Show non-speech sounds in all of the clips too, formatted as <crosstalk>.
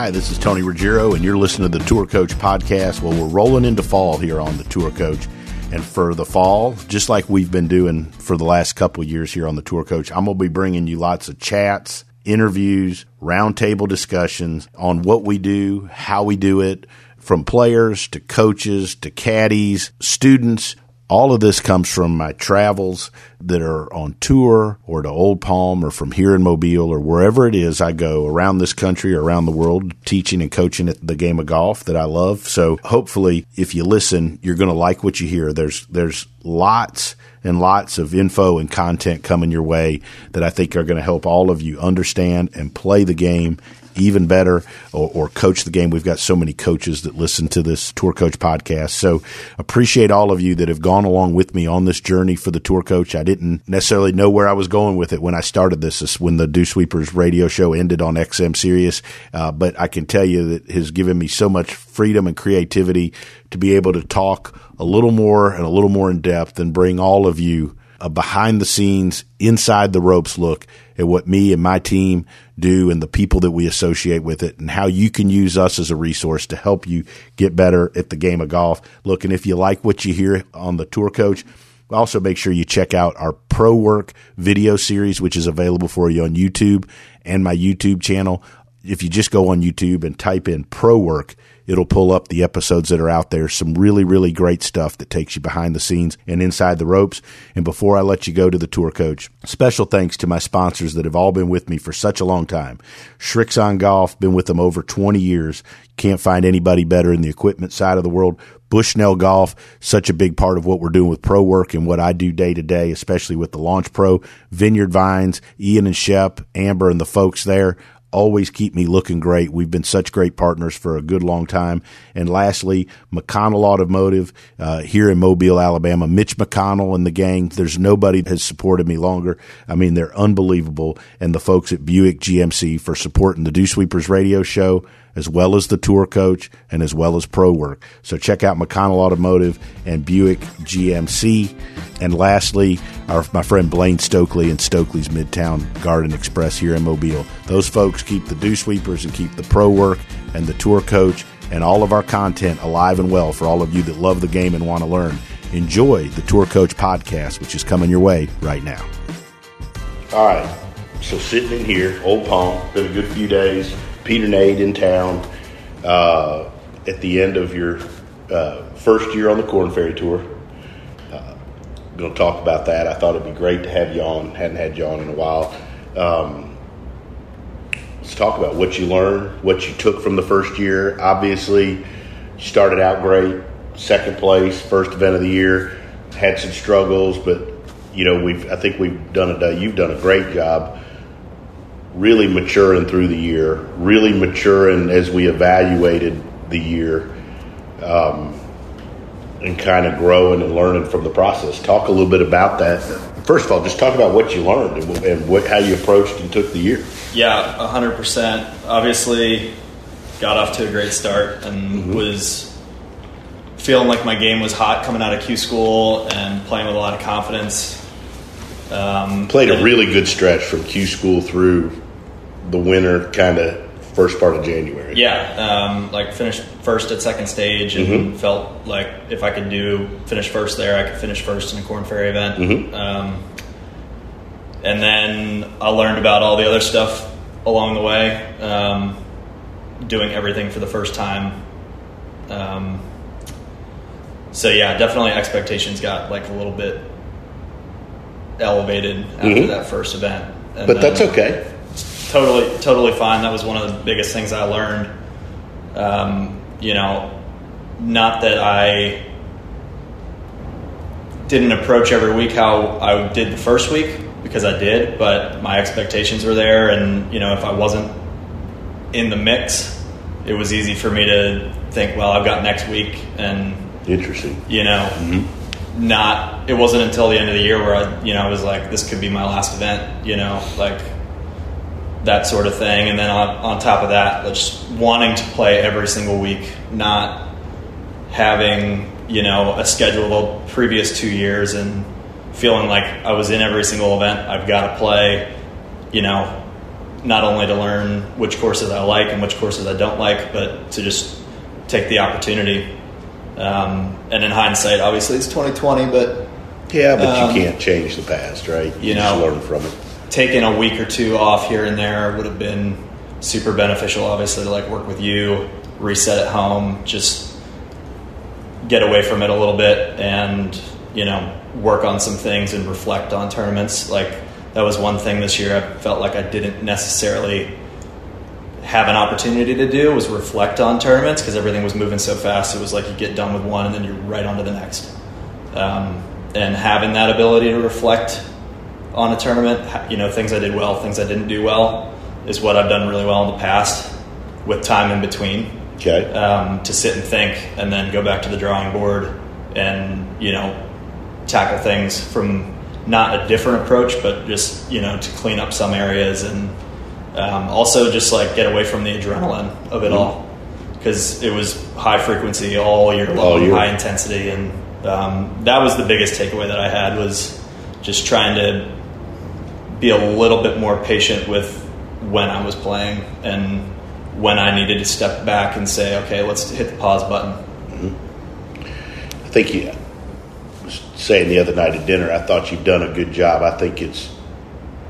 Hi, this is Tony Ruggiero, and you're listening to the Tour Coach Podcast. Well, we're rolling into fall here on the Tour Coach. And for the fall, just like we've been doing for the last couple years here on the Tour Coach, I'm going to be bringing you lots of chats, interviews, roundtable discussions on what we do, how we do it, from players to coaches to caddies, students, all of this comes from my travels that are on tour or to Old Palm or from here in Mobile or wherever it is I go around this country or around the world teaching and coaching at the game of golf that I love. So hopefully if you listen, you're going to like what you hear. There's, there's lots and lots of info and content coming your way that I think are going to help all of you understand and play the game even better or, or, coach the game. We've got so many coaches that listen to this Tour Coach podcast. So appreciate all of you that have gone along with me on this journey for the Tour Coach. I didn't necessarily know where I was going with it when I started this, this when the Dew Sweepers radio show ended on XM Sirius. Uh, but I can tell you that has given me so much freedom and creativity to be able to talk a little more and a little more in depth and bring all of you a behind the scenes, inside the ropes look at what me and my team do and the people that we associate with it and how you can use us as a resource to help you get better at the game of golf. Look, and if you like what you hear on the tour coach, also make sure you check out our pro work video series, which is available for you on YouTube and my YouTube channel. If you just go on YouTube and type in pro work, It'll pull up the episodes that are out there. Some really, really great stuff that takes you behind the scenes and inside the ropes. And before I let you go to the tour coach, special thanks to my sponsors that have all been with me for such a long time. Srixon Golf, been with them over 20 years. Can't find anybody better in the equipment side of the world. Bushnell Golf, such a big part of what we're doing with pro work and what I do day to day, especially with the Launch Pro, Vineyard Vines, Ian and Shep, Amber and the folks there always keep me looking great. We've been such great partners for a good long time. And lastly, McConnell Automotive uh, here in Mobile, Alabama. Mitch McConnell and the gang. There's nobody has supported me longer. I mean, they're unbelievable. And the folks at Buick GMC for supporting the Dew Sweepers radio show as well as the tour coach and as well as pro work. So check out McConnell Automotive and Buick GMC. And lastly, our, my friend Blaine Stokely and Stokely's Midtown Garden Express here in Mobile. Those folks keep the dew sweepers and keep the pro work and the tour coach and all of our content alive and well for all of you that love the game and want to learn. Enjoy the Tour Coach podcast, which is coming your way right now. All right. So sitting in here, Old Palm, been a good few days Peter Knade in town uh, at the end of your uh, first year on the Korn Ferry Tour. Uh, going to talk about that. I thought it'd be great to have you on. Hadn't had you on in a while. Um, let's talk about what you learned, what you took from the first year. Obviously, you started out great, second place, first event of the year. Had some struggles, but you know we've. I think we've done a. You've done a great job really maturing through the year, really maturing as we evaluated the year, um, and kind of growing and learning from the process. Talk a little bit about that. First of all, just talk about what you learned and, and what, how you approached and took the year. Yeah, hundred percent. Obviously, got off to a great start and mm-hmm. was feeling like my game was hot coming out of Q school and playing with a lot of confidence. Um, Played a really good stretch from Q school through the winter, kind of first part of January. Yeah, um, like finished first at second stage, and mm-hmm. felt like if I could do finish first there, I could finish first in a Korn Ferry event. Mm-hmm. Um, and then I learned about all the other stuff along the way, um, doing everything for the first time. Um, so yeah, definitely expectations got like a little bit elevated after mm-hmm. that first event. And but that's okay. Totally, totally fine. That was one of the biggest things I learned. Um, you know, not that I didn't approach every week how I did the first week because I did, but my expectations were there, and you know, if I wasn't in the mix, it was easy for me to think, well, I've got next week, and interesting, you know. Mm-hmm not it wasn't until the end of the year where I you know I was like this could be my last event you know like that sort of thing and then on, on top of that just wanting to play every single week not having you know a schedule the previous two years and feeling like I was in every single event I've got to play you know not only to learn which courses I like and which courses I don't like, but to just take the opportunity. Um, and in hindsight, obviously it's 2020, but Yeah, but Um, you can't change the past, right? you just know- learn from it. Taking a week or two off here and there would have been super beneficial obviously to like work with you reset at home just get away from it a little bit and you know work on some things and reflect on tournaments. Like that was one thing this year i felt like i didn't necessarily have an opportunity to do was reflect on tournaments because everything was moving so fast. It was like you get done with one and then you're right on to the next. Um, and having that ability to reflect on a tournament, you know, things I did well, things I didn't do well, is what I've done really well in the past with time in between Okay. um, to sit and think and then go back to the drawing board and, you know, tackle things from not a different approach, but just, you know, to clean up some areas and um, also just like get away from the adrenaline of it all because it was high frequency all year long, All year. high intensity, and um, that was the biggest takeaway that I had was just trying to be a little bit more patient with when I was playing and when I needed to step back and say, okay, let's hit the pause button. I think you was saying the other night at dinner, I thought you've done a good job. I think it's,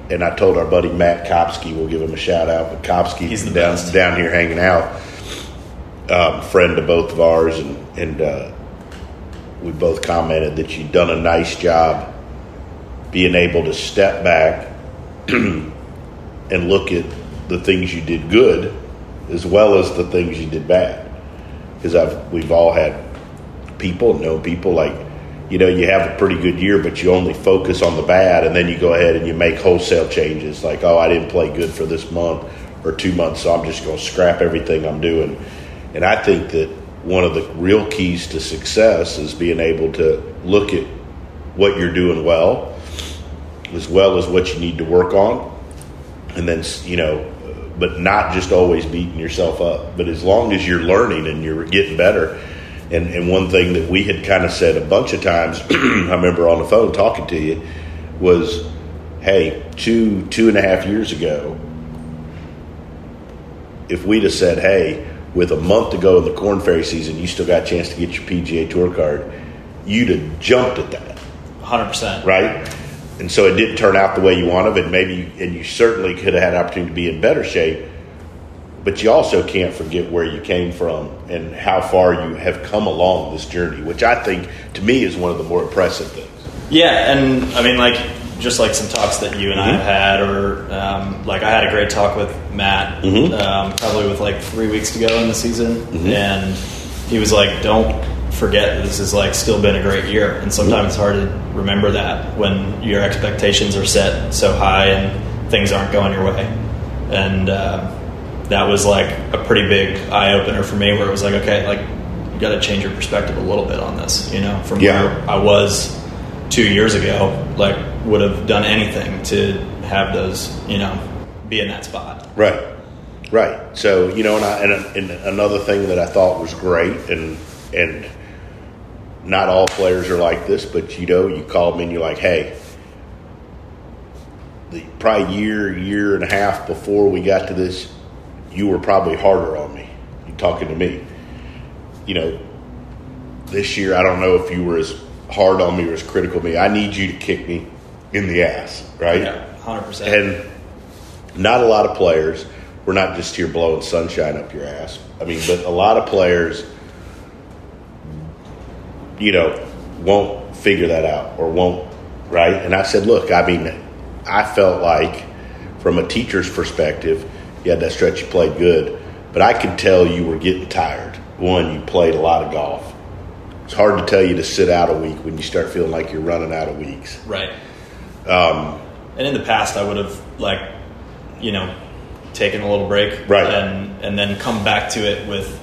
and I told our buddy Matt Kopsky, we'll give him a shout out, but Kopsky He's the down, best. down here hanging out, um, friend of both of ours, and, and uh, we both commented that you've done a nice job being able to step back <clears throat> and look at the things you did good as well as the things you did bad. Because I've we've all had people know people like you know you have a pretty good year but you only focus on the bad and then you go ahead and you make wholesale changes like oh i didn't play good for this month or two months so i'm just going to scrap everything i'm doing and i think that one of the real keys to success is being able to look at what you're doing well as well as what you need to work on and then you know but not just always beating yourself up but as long as you're learning and you're getting better and, and one thing that we had kind of said a bunch of times <clears throat> i remember on the phone talking to you was hey two two and a half years ago if we'd have said hey with a month to go in the Korn Ferry season you still got a chance to get your pga tour card you'd have jumped at that 100%. right? And so it didn't turn out the way you wanted, and maybe and you certainly could have had opportunity to be in better shape. But you also can't forget where you came from and how far you have come along this journey, which I think to me is one of the more impressive things. Yeah, and I mean, like, just like some talks that you and I have had, or um, like I had a great talk with Matt, um, probably with like three weeks to go in the season, and he was like, "Don't forget that this has like still been a great year." And sometimes it's hard to remember that when your expectations are set so high and things aren't going your way, and uh, that was like a pretty big eye opener for me, where it was like, okay, like you got to change your perspective a little bit on this, you know, from Yeah. where I was two years ago, like would have done anything to have those, you know, be in that spot. Right, right. So you know, and, I, and, and another thing that I thought was great, and and not all players are like this, but you know, you called me and you're like, hey, the probably year, year and a half before we got to this, you were probably harder on me. You talking to me, you know. This year, I don't know if you were as hard on me or as critical of me. I need you to kick me in the ass, right? Yeah, hundred percent. And not a lot of players. We're not just here blowing sunshine up your ass. I mean, but a lot of players, you know, won't figure that out or won't, right? And I said, look, I mean, I felt like from a teacher's perspective, you had that stretch you played good, but I could tell you were getting tired. One, you played a lot of golf. It's hard to tell you to sit out a week when you start feeling like you're running out of weeks. Right. Um, and in the past, I would have like, you know, taken a little break, Right. and and then come back to it with,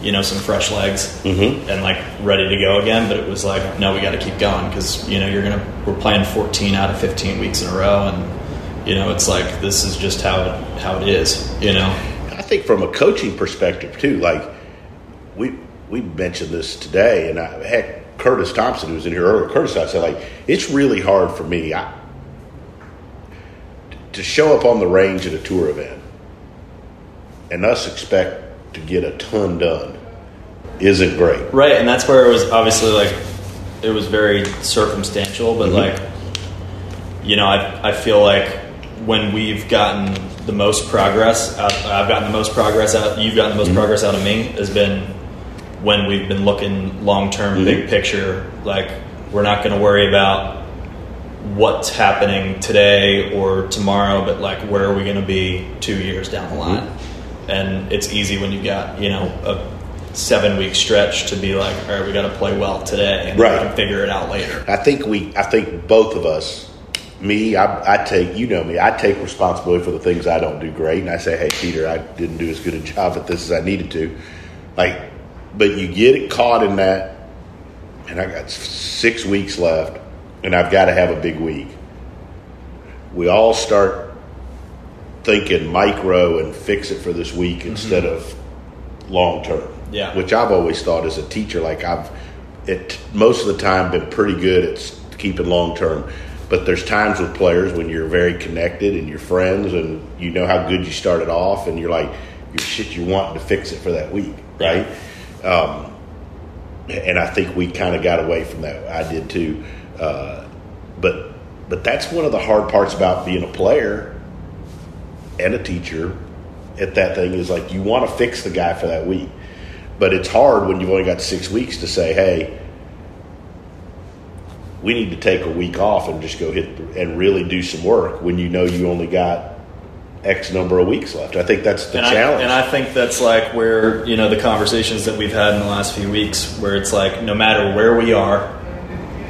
you know, some fresh legs mm-hmm. and like ready to go again. But it was like, no, we got to keep going because you know you're gonna we're playing 14 out of 15 weeks in a row, and you know it's like this is just how it, how it is, you know. I think from a coaching perspective too, like we we mentioned this today, and I, heck, Curtis Thompson, who was in here earlier, Curtis, I said like it's really hard for me I, to show up on the range at a tour event and us expect to get a ton done isn't great. Right, and that's where it was obviously like it was very circumstantial, but mm-hmm. like you know, I I feel like when we've gotten the most progress out, I've gotten the most progress out, you've gotten the most mm-hmm. progress out of me has been when we've been looking long term, mm-hmm. big picture. Like we're not going to worry about what's happening today or tomorrow, but like where are we going to be two years down the line? And it's easy when you've got you know a seven week stretch to be like, all right, we got to play well today, and Right. we can figure it out later. I think we, I think both of us, me, I, I take, you know me, I take responsibility for the things I don't do great, and I say, hey, Peter, I didn't do as good a job at this as I needed to. Like, but you get it caught in that, and I got six weeks left, and I've got to have a big week. We all start thinking micro and fix it for this week instead of long term. Yeah. Which I've always thought as a teacher, like I've, it most of the time been pretty good at keeping long term. But there's times with players when you're very connected and you're friends and you know how good you started off and you're like, you're shit, you're wanting to fix it for that week, right? Um, and I think we kind of got away from that. I did too. Uh, but but that's one of the hard parts about being a player and a teacher at that thing is like you want to fix the guy for that week. But it's hard when you've only got six weeks to say, hey, we need to take a week off and just go hit the, and really do some work when you know you only got X number of weeks left. I think that's the and challenge. I, and I think that's like where you know the conversations that we've had in the last few weeks, where it's like no matter where we are,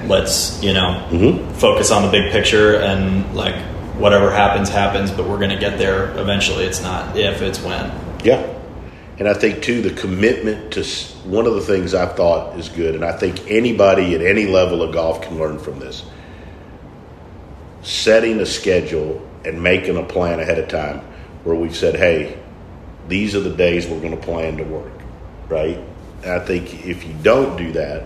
let's you know Mm-hmm. focus on the big picture and like whatever happens happens, but we're going to get there eventually. It's not if, it's when. Yeah. And I think, too, the commitment to one of the things I've thought is good, and I think anybody at any level of golf can learn from this setting a schedule and making a plan ahead of time where we've said, hey, these are the days we're going to plan to work, right? And I think if you don't do that,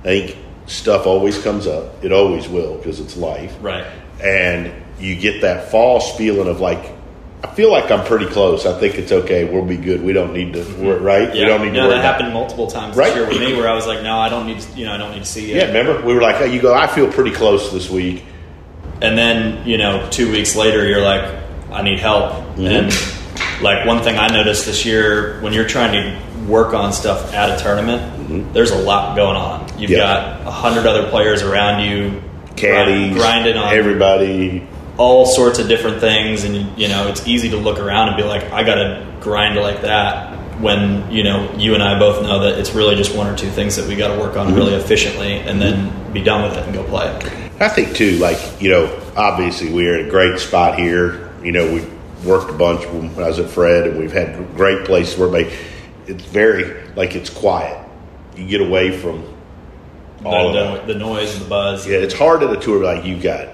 I think stuff always comes up. It always will because it's life Right. and you get that false feeling of like, I feel like I'm pretty close. I think it's okay. We'll be good. We don't need to, we're, right? Yeah. We don't need no, to worry that happened multiple times Right. this year with me, where I was like, no, I don't need to, you know, I don't need to see you. Yeah, remember we were like, hey, you go. I feel pretty close this week. and then you know two weeks later you're like i need help Mm-hmm. and like one thing i noticed this year when you're trying to work on stuff at a tournament there's a lot going on you've Mm-hmm. Yeah. got a hundred other players around you Caddies, grinding on everybody. All sorts of different things and you know it's easy to look around and be like i gotta grind like that when you know you and i both know that it's really just one or two things that we got to work on mm-hmm. really efficiently and then be done with it and go play I think too, like you know, obviously we're in a great spot here. You know, we worked a bunch when I was at Fred, and we've had great places where they. It's very like it's quiet. You get away from all the, of the, the noise and the buzz Yeah, it's hard at a tour like you got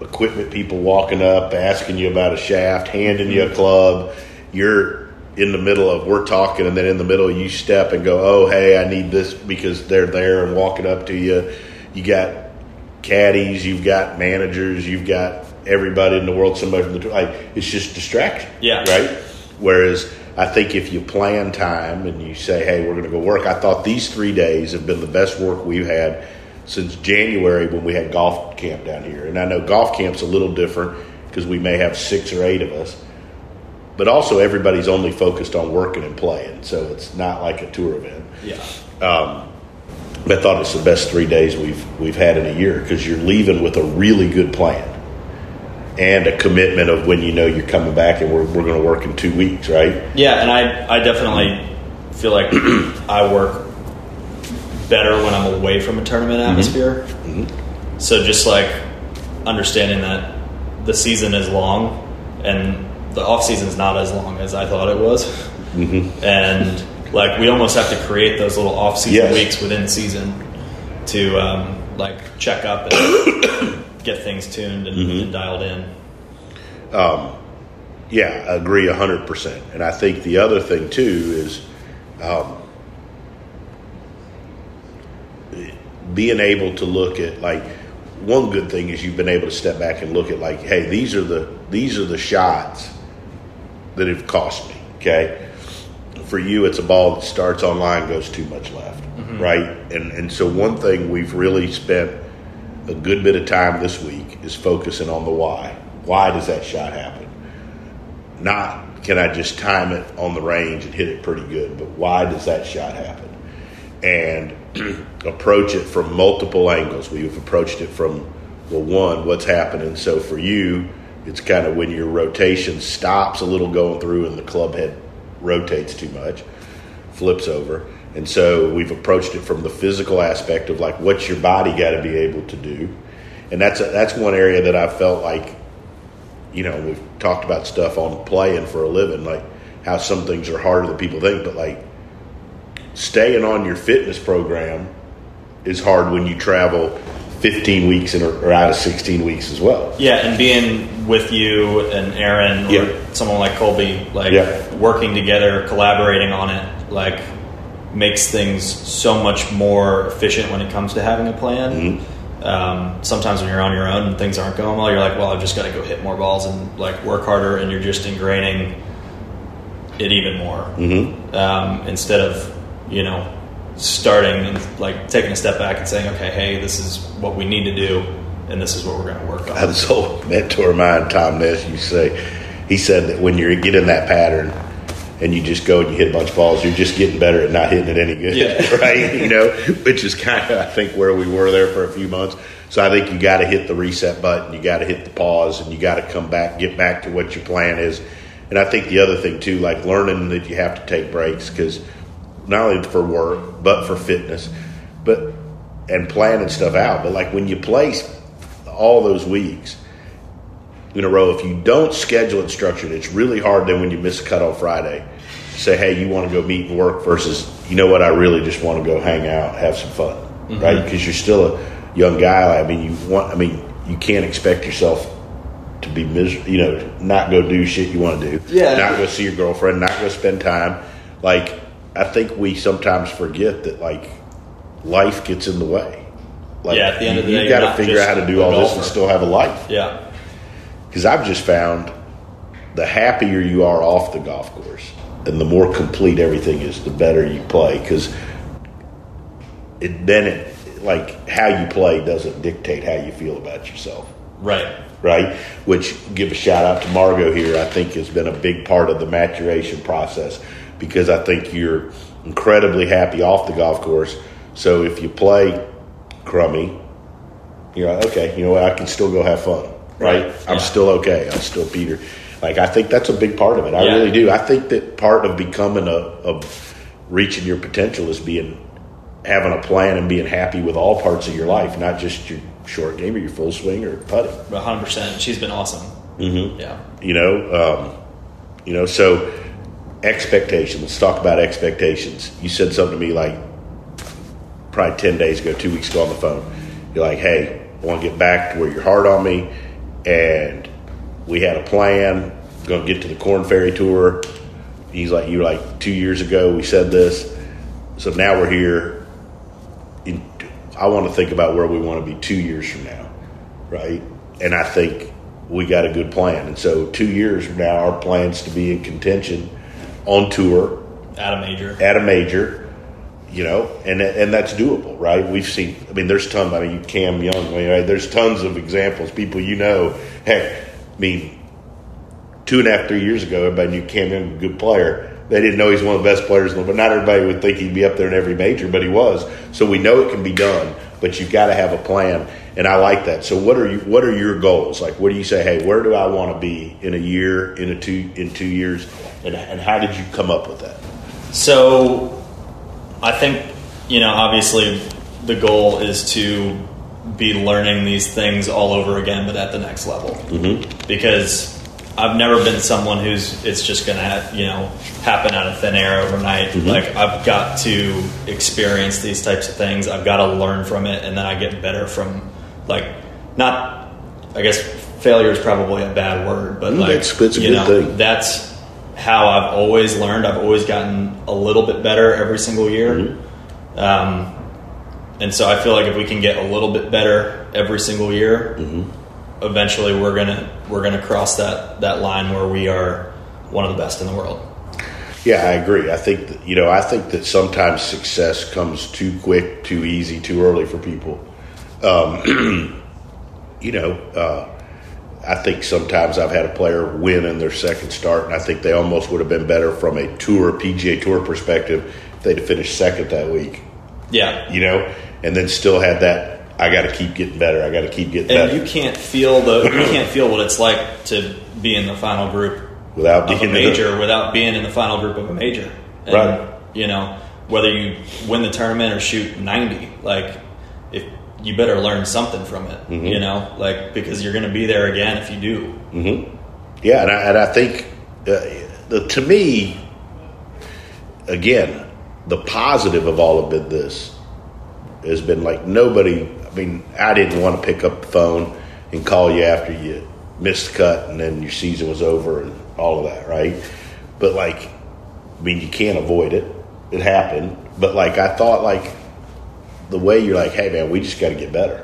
equipment people walking up, asking you about a shaft, handing you a club. You're in the middle of we're talking, and then in the middle you step and go, "Oh, hey, I need this," because they're there and walking up to you. You got caddies, you've got managers, you've got everybody in the world. Somebody from the like it's just distraction. Yeah. right. Whereas I think if you plan time and you say, "Hey, we're going to go work," I thought these three days have been the best work we've had since January when we had golf camp down here. And I know golf camp's a little different because we may have six or eight of us, but also everybody's only focused on working and playing, so it's not like a tour event. yeah um, I thought it's the best three days we've we've had in a year because you're leaving with a really good plan and a commitment of when you know you're coming back and we're, we're going to work in two weeks, right? Yeah, and I I definitely feel like <clears throat> I work better when I'm away from a tournament atmosphere. So just like understanding that the season is long and the off season is not as long as I thought it was, and like we almost have to create those little off season Yes. weeks within season to um, like check up and <coughs> get things tuned and, and dialed in. Um, Yeah, I agree hundred percent. And I think the other thing too is um, being able to look at like one good thing is you've been able to step back and look at like, hey, these are the these are the shots that have cost me. Okay, for you, it's a ball that starts on line, goes too much left, mm-hmm. right? And and so one thing we've really spent a good bit of time this week is focusing on the why. Why does that shot happen? Not can I just time it on the range and hit it pretty good, but why does that shot happen? And <clears throat> approach it from multiple angles. We've approached it from well, one, what's happening. So for you, it's kind of when your rotation stops a little going through and the club head rotates too much, flips over. And so we've approached it from the physical aspect of like what's your body got to be able to do. And that's a, that's one area that I felt like you know, we've talked about stuff on playing for a living, like how some things are harder than people think, but like staying on your fitness program is hard when you travel 15 weeks in, or out of 16 weeks as well. Yeah, and being with you and Aaron or yeah. someone like Colby, like yeah. working together, collaborating on it, like makes things so much more efficient when it comes to having a plan. Mm-hmm. Um, sometimes when you're on your own and things aren't going well, you're like, well, I've just got to go hit more balls and like work harder, and you're just ingraining it even more mm-hmm. um, instead of you know starting and like taking a step back and saying, okay, hey, this is what we need to do, and this is what we're going to work on. I had this old mentor of mine, Tom Ness, you say, he said that when you get in that pattern and you just go and you hit a bunch of balls, you're just getting better at not hitting it any good, yeah. <laughs> right? You know, which is kind of I think where we were there for a few months. So I think you got to hit the reset button, you got to hit the pause, and you got to come back, get back to what your plan is. And I think the other thing too, like learning that you have to take breaks because not only for work but for fitness, but and planning stuff out. But like when you place all those weeks in a row, if you don't schedule it structured, it's really hard. Then when you miss a cut on Friday, say, hey, you want to go meet and work versus you know what, I really just want to go hang out, have some fun, mm-hmm. right? Because you're still a young guy. I mean, you want. I mean, you can't expect yourself to be miserable. You know, not go do shit you want to do. Yeah. Not go see your girlfriend. Not go spend time. Like I think we sometimes forget that like life gets in the way. Like, yeah, at the end you, of the day, you got to figure out how to do all this and still have a life. Yeah, because I've just found the happier you are off the golf course, and the more complete everything is, the better you play. Because it then it like how you play doesn't dictate how you feel about yourself. Right. Right. Which give a shout out to Margot here. I think has been a big part of the maturation process because I think you're incredibly happy off the golf course. So if you play crummy, you're like, okay, you know what, I can still go have fun, right? right. I'm yeah. still okay. I'm still Peter. Like I think that's a big part of it. I yeah. really do. I think that part of becoming a, of reaching your potential is being having a plan and being happy with all parts of your life, not just your short game or your full swing or putting. 100. percent She's been awesome. Mm-hmm. Yeah. You know, um, you know, so expectations. Let's talk about expectations. You said something to me like probably 10 days ago, two weeks ago on the phone. You're like, hey, I want to get back to where you're hard on me. And we had a plan, going to get to the Korn Ferry Tour. He's like, you like, two years ago, we said this. So now we're here. I want to think about where we want to be two years from now, right? And I think we got a good plan. And so two years from now, our plan's to be in contention on tour. At a major. At a major you know and and that's doable right? We've seen i mean there's tons i mean cam young I mean, right? there's tons of examples people you know. Heck i mean two and a half three years ago everybody knew cam young was a good player. They didn't know he's one of the best players in the world but not everybody would think he'd be up there in every major but he was. So we know it can be done but you've got to have a plan and i like that so what are you what are your goals like what do you say hey where do i want to be in a year in a two in two years and, and how did you come up with that? So, I think you know, obviously, the goal is to be learning these things all over again, but at the next level. Mm-hmm. Because I've never been someone who's it's just going to you know happen out of thin air overnight. Mm-hmm. Like I've got to experience these types of things. I've got to learn from it, and then I get better from like not. I guess failure is probably a bad word, but mm, like that's, that's you know, thing. that's how I've always learned. I've always gotten a little bit better every single year. Mm-hmm. Um, and so I feel like if we can get a little bit better every single year, eventually we're gonna we're gonna cross that that line where we are one of the best in the world. Yeah, I agree. I think that, you know, I think that sometimes success comes too quick, too easy, too early for people. Um, <clears throat> you know, uh, I think sometimes I've had a player win in their second start, and I think they almost would have been better from a tour, PGA Tour perspective, if they'd have finished second that week. Yeah, You know, and then still had that. I got to keep getting better. I got to keep getting and better you can't feel the you can't feel what it's like to be in the final group without of a being in the- major without being in the final group of a major. And, Right. You know, whether you win the tournament or shoot 90, like if you better learn something from it, Mm-hmm. you know, like because you're going to be there again if you do. Yeah, and I, and I think uh, the, to me, again, the positive of all of this has been like nobody. I mean, I didn't want to pick up the phone and call you after you missed the cut and then your season was over and all of that, right? But like, I mean, you can't avoid it. It happened. But like, I thought like the way you're like, hey man, we just got to get better.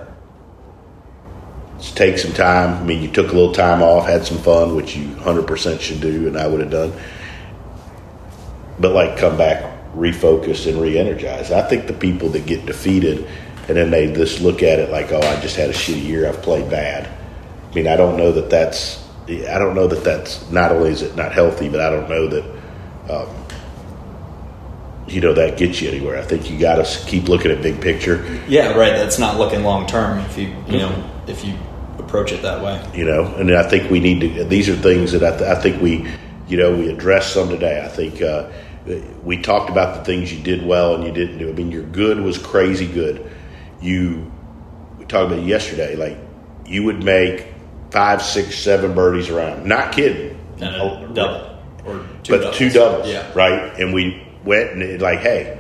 Take some time. I mean, you took a little time off, had some fun, which you 100% should do, and I would have done. But like, come back, refocus, and re-energize. I think the people that get defeated and then they just look at it like, oh, I just had a shitty year. I've played bad. I mean, I don't know that that's. I don't know that that's not only is it not healthy, but I don't know that. Um, you know that gets you anywhere. I think you got to keep looking at big picture. Yeah, right. That's not looking long term if you you know Mm-hmm. if you approach it that way. you know and i think we need to these are things that i, th- I think we you know we addressed some today i think uh, we talked about the things you did well and you didn't do i mean your good was crazy good you we talked about yesterday like you would make five six seven birdies around not kidding Oh, double or two but doubles. two doubles Yeah. right and we went and it, like hey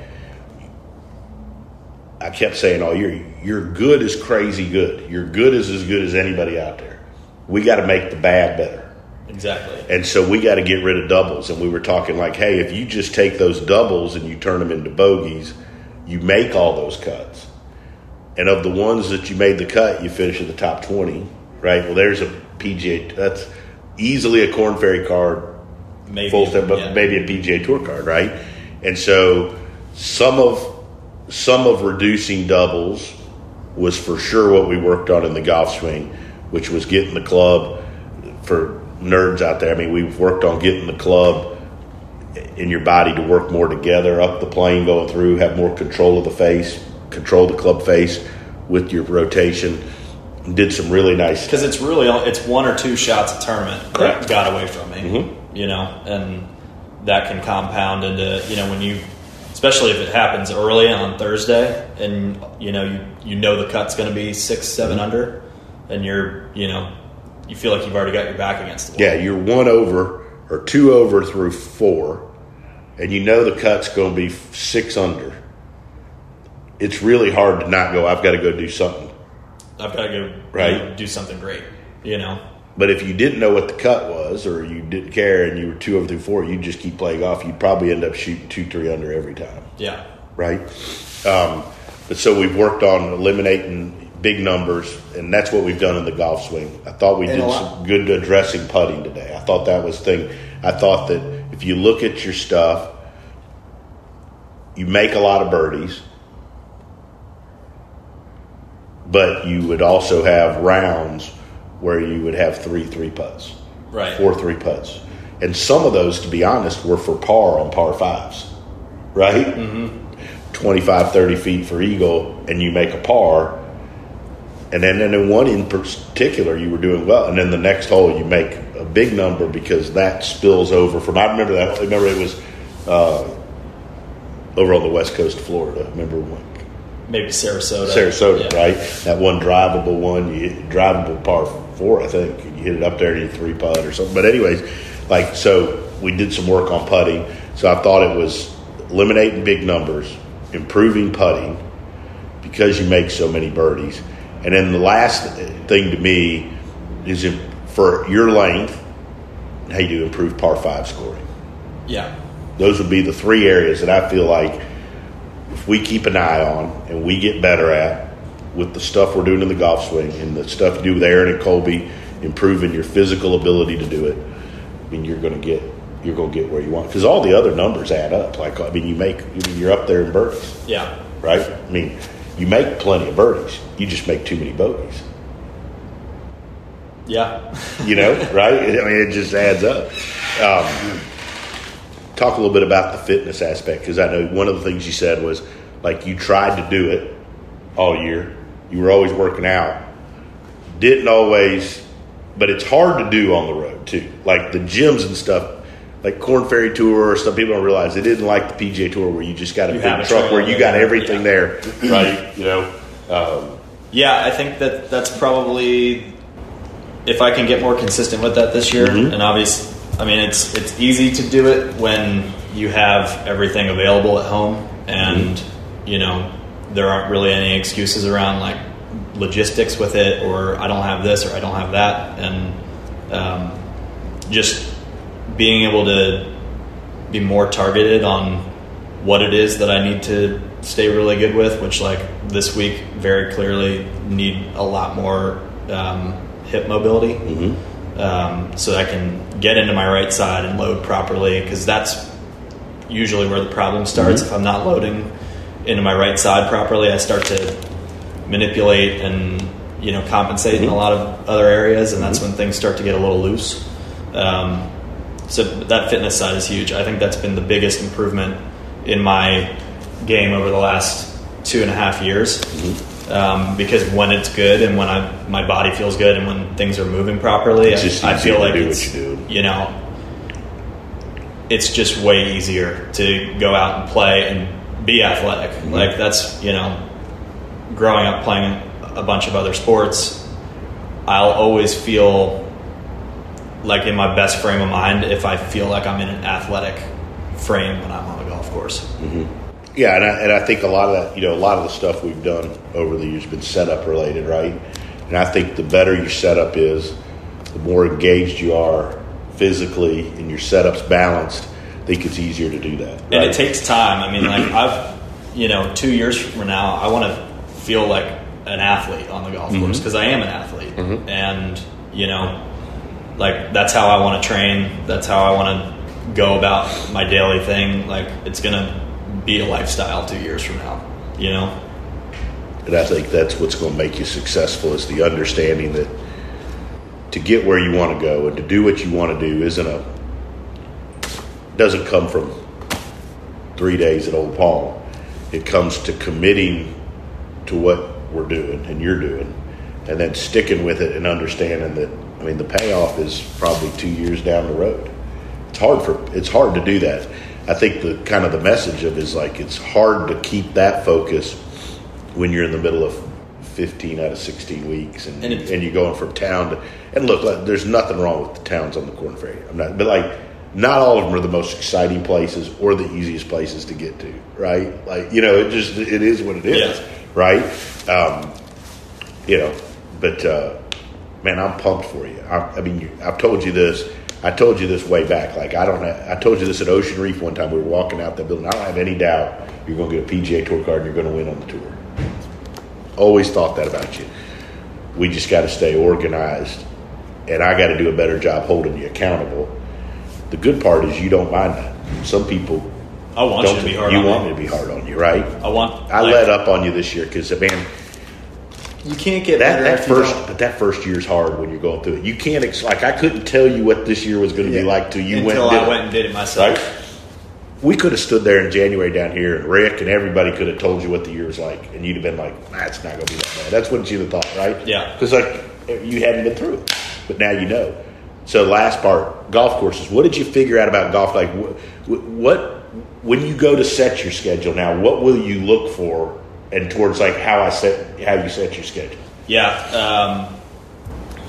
I kept saying all year, you're good is crazy good. Your good is as good as anybody out there. We got to make the bad better. Exactly. And so we got to get rid of doubles. And we were talking like, hey, if you just take those doubles and you turn them into bogeys, you make all those cuts. And of the ones that you made the cut, you finish in the top 20, right? Well, there's a PGA, that's easily a Korn Ferry card, Maybe full step, but yeah. maybe a PGA Tour card, right? And so some of some of reducing doubles was for sure what we worked on in the golf swing, which was getting the club for nerds out there. I mean, we've worked on getting the club in your body to work more together, up the plane going through, have more control of the face, control the club face with your rotation. Did some really nice because it's really it's one or two shots a tournament Correct. that got away from me. Mm-hmm. You know, and that can compound into you know when you, especially if it happens early on Thursday, and you know you you know the cut's going to be six seven Mm-hmm. under, and you're you know you feel like you've already got your back against the. Yeah, you're one over or two over through four, and you know the cut's going to be six under. It's really hard to not go. I've got to go do something. I've got to go Right. do something great. You know, But if you didn't know what the cut was, or you didn't care, and you were two over through four, you'd just keep playing off. You'd probably end up shooting two, three under every time, yeah, right? Um, but so we've worked on eliminating big numbers, and that's what we've done in the golf swing. I thought we And did some good addressing putting today. I thought that was thing. I thought that if you look at your stuff, you make a lot of birdies, but you would also have rounds where you would have three three putts, right. four three putts, and some of those, to be honest, were for par on par fives, right? Mm-hmm. 25, 30 feet for eagle, and you make a par. And then, and then one in particular, you were doing well, and then the next hole you make a big number because that spills over from. I remember that. I remember it was uh, over on the west coast of Florida. I remember when Maybe Sarasota. Sarasota, Yeah. right? That one drivable one, you hit, drivable par four, I think. You hit it up there and you three putt or something. But anyways, like so, we did some work on putting. So I thought it was eliminating big numbers, improving putting because you make so many birdies, and then the last thing to me is for your length, how you improve par five scoring Yeah. those would be the three areas that I feel like we keep an eye on and we get better at with the stuff we're doing in the golf swing and the stuff you do with Aaron and Colby, improving your physical ability to do it, I mean, you're going to get you're going to get where you want because all the other numbers add up. Like I mean, you make you're up there in birdies, Yeah. right? I mean, you make plenty of birdies, you just make too many bogeys. Yeah. You know, <laughs> right? I mean, it just adds up. Um, talk a little bit about the fitness aspect because I know one of the things you said was like you tried to do it all year. You were always working out. Didn't always, but it's hard to do on the road too. Like the gyms and stuff, like Korn Ferry Tour. Some people don't realize they didn't like the PGA Tour where you just got a You big truck where you got everything yeah. there, right? You know, um, Yeah, I think that that's probably if I can get more consistent with that this year. Mhm. And obviously, I mean, it's it's easy to do it when you have everything available at home, and you know there aren't really any excuses around like logistics with it, or I don't have this, or I don't have that, and um, just being able to be more targeted on what it is that I need to stay really good with, which like this week very clearly need a lot more um, hip mobility, um, so I can get into my right side and load properly because that's usually where the problem starts. Mm-hmm. If I'm not loading into my right side properly, I start to manipulate and you know compensate in a mm-hmm. lot of other areas, and that's mm-hmm. when things start to get a little loose. Um, so that fitness side is huge. I think that's been the biggest improvement in my game over the last two and a half years. Um, because when it's good and when I my body feels good and when things are moving properly, I, I feel like do it's you do. you know it's just way easier to go out and play and be athletic. Mm-hmm. Like that's you know growing up playing a bunch of other sports, I'll always feel like in my best frame of mind if I feel like I'm in an athletic frame when I'm on a golf course. Yeah, and I, and I think a lot of that, you know, a lot of the stuff we've done over the years has been setup related, right? And I think the better your setup is, the more engaged you are physically and your setup's balanced, I think it's easier to do that. And it takes time. I mean, like <clears throat> I've, you know, two years from now, I want to feel like an athlete on the golf mm-hmm. course because I am an athlete, mm-hmm. and you know, like that's how I want to train. That's how I want to go about my daily thing. Like it's gonna be a lifestyle two years from now. You know, And I think that's what's going to make you successful is the understanding that to get where you want to go and to do what you want to do isn't a doesn't come from three days at Old Palm. It comes to committing to what we're doing and you're doing, and then sticking with it and understanding that. I mean, the payoff is probably two years down the road. It's hard for it's hard to do that. I think the kind of the message of is like it's hard to keep that focus when you're in the middle of 15 out of 16 weeks and, And and, you're going from town to and look like, there's nothing wrong with the towns on the Korn Ferry. I'm not but like not all of them are the most exciting places or the easiest places to get to right? Like you know it just it is what it is Yeah. right? Um, you know but uh, man i'm pumped for you. I, I mean you, i've told you this i told you this way back like i don't have, i told you this at ocean reef one time we were walking out that building i don't have any doubt you're going to get a pga tour card and you're going to win on the tour always thought that about you. We just got to stay organized, and I got to do a better job holding you accountable. The good part is you don't mind that. Some people I want you to be hard. you on want me. me to be hard on you, right? I want. I like, let up on you this year because man, You can't get that better that first but that first year's hard when you're going through it. You can't ex- like I couldn't tell you what this year was going to be like till you went. until and did I it. went and did it myself. Right? We could have stood there in January down here, and Rick and everybody could have told you what the year was like, and you'd have been like, "Nah, not going to be that bad." That's what you'd have thought, right? Yeah. Because like you hadn't been through it, but now you know. So last part, golf courses. What did you figure out about golf? Like wh- wh- what when you go to set your schedule now? What will you look for, and towards like how I set how you set your schedule? Yeah, um,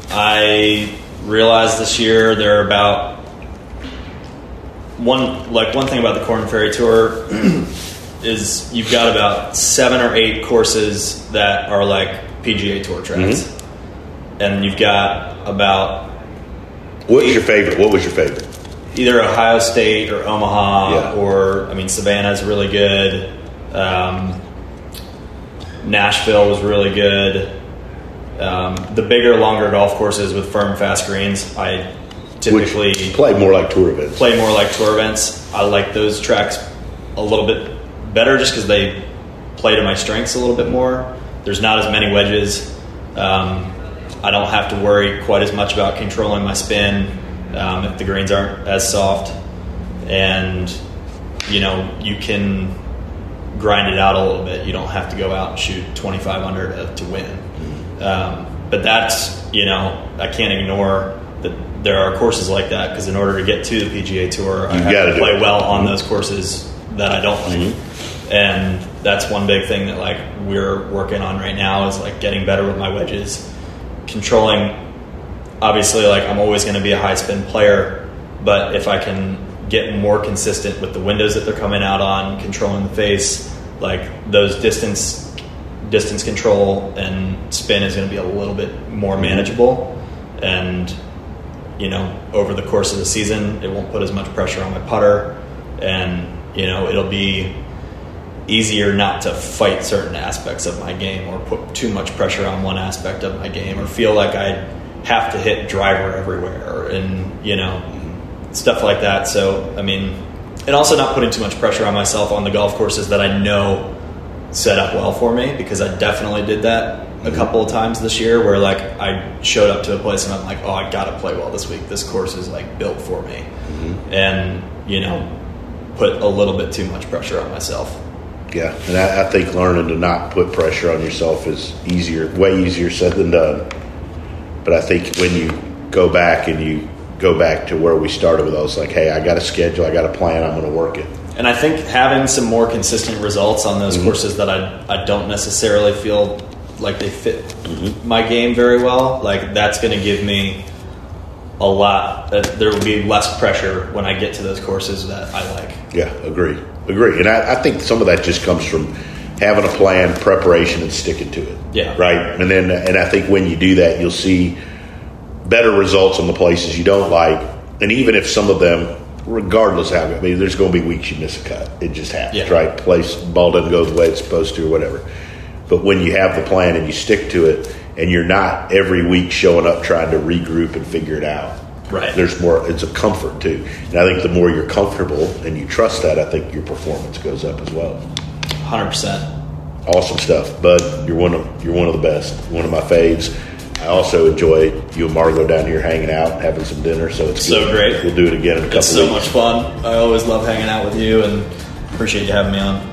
I realized this year there are about one like one thing about the Korn Ferry Tour <clears throat> is you've got about seven or eight courses that are like PGA Tour tracks, and you've got about What's your favorite? What was your favorite? either Ohio State or Omaha Yeah. or I mean Savannah's really good. Um, Nashville was really good. Um, the bigger, longer golf courses with firm, fast greens, I typically Which play more like tour events. play more like tour events. I like those tracks a little bit better just because they play to my strengths a little bit more. There's not as many wedges. Um, I don't have to worry quite as much about controlling my spin um, if the greens aren't as soft, and you know you can grind it out a little bit. You don't have to go out and shoot 25 under to, to win. Um, but that's you know I can't ignore that there are courses like that because in order to get to the PGA Tour, I You've have gotta play it. well on those courses that I don't like. And that's one big thing that like we're working on right now is like getting better with my wedges, controlling. Obviously, like I'm always going to be a high spin player, but if I can get more consistent with the windows that they're coming out on, controlling the face, like those distance distance control and spin is going to be a little bit more mm-hmm. manageable. And you know over the course of the season it won't put as much pressure on my putter. And you know it'll be easier not to fight certain aspects of my game or put too much pressure on one aspect of my game or feel like I have to hit driver everywhere and you know stuff like that so I mean and also not putting too much pressure on myself on the golf courses that I know set up well for me because I definitely did that a mm-hmm. couple of times this year where like I showed up to a place and I'm like, oh, I gotta play well this week. This course is like built for me, mm-hmm. and you know, put a little bit too much pressure on myself. Yeah, and I, I think learning to not put pressure on yourself is easier, way easier said than done. But I think when you go back and you go back to where we started with, I was like, hey, I got a schedule, I got a plan, I'm going to work it. And I think having some more consistent results on those mm-hmm. courses that I I don't necessarily feel like they fit mm-hmm. my game very well, like that's going to give me a lot. That there will be less pressure when I get to those courses that I like. Yeah, agree, agree. And I, I think some of that just comes from having a plan, preparation, and sticking to it. Yeah. Right. And then, and I think when you do that, you'll see better results on the places you don't like. And even if some of them, regardless how, I mean, there's going to be weeks you miss a cut. It just happens, Yeah. right? Place ball doesn't go the way it's supposed to, or whatever. But when you have the plan and you stick to it, and you're not every week showing up trying to regroup and figure it out, Right. there's more it's a comfort too and i think the more you're comfortable and you trust that i think your performance goes up as well Hundred percent. awesome stuff bud you're one of you're one of the best one of my faves i also enjoy you and margo down here hanging out having some dinner so it's So good. great. we'll do it again in a couple It's so weeks much fun. I always love hanging out with you and appreciate you having me on.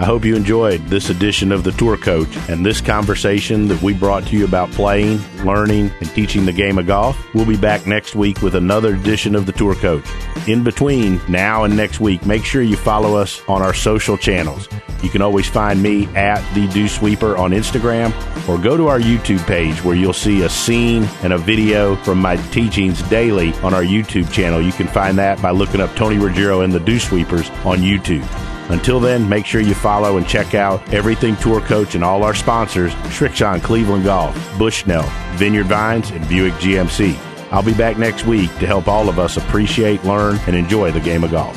I hope you enjoyed this edition of the Tour Coach and this conversation that we brought to you about playing, learning, and teaching the game of golf. We'll be back next week with another edition of the Tour Coach. In between now and next week, make sure you follow us on our social channels. You can always find me at the Dew Sweeper on Instagram or go to our YouTube page where you'll see a scene and a video from my teachings daily on our YouTube channel. You can find that by looking up Tony Ruggiero and the Dew Sweepers on YouTube. Until then, make sure you follow and check out Everything Tour Coach and all our sponsors Srixon Cleveland Golf, Bushnell, Vineyard Vines, and Buick GMC. I'll be back next week to help all of us appreciate, learn, and enjoy the game of golf.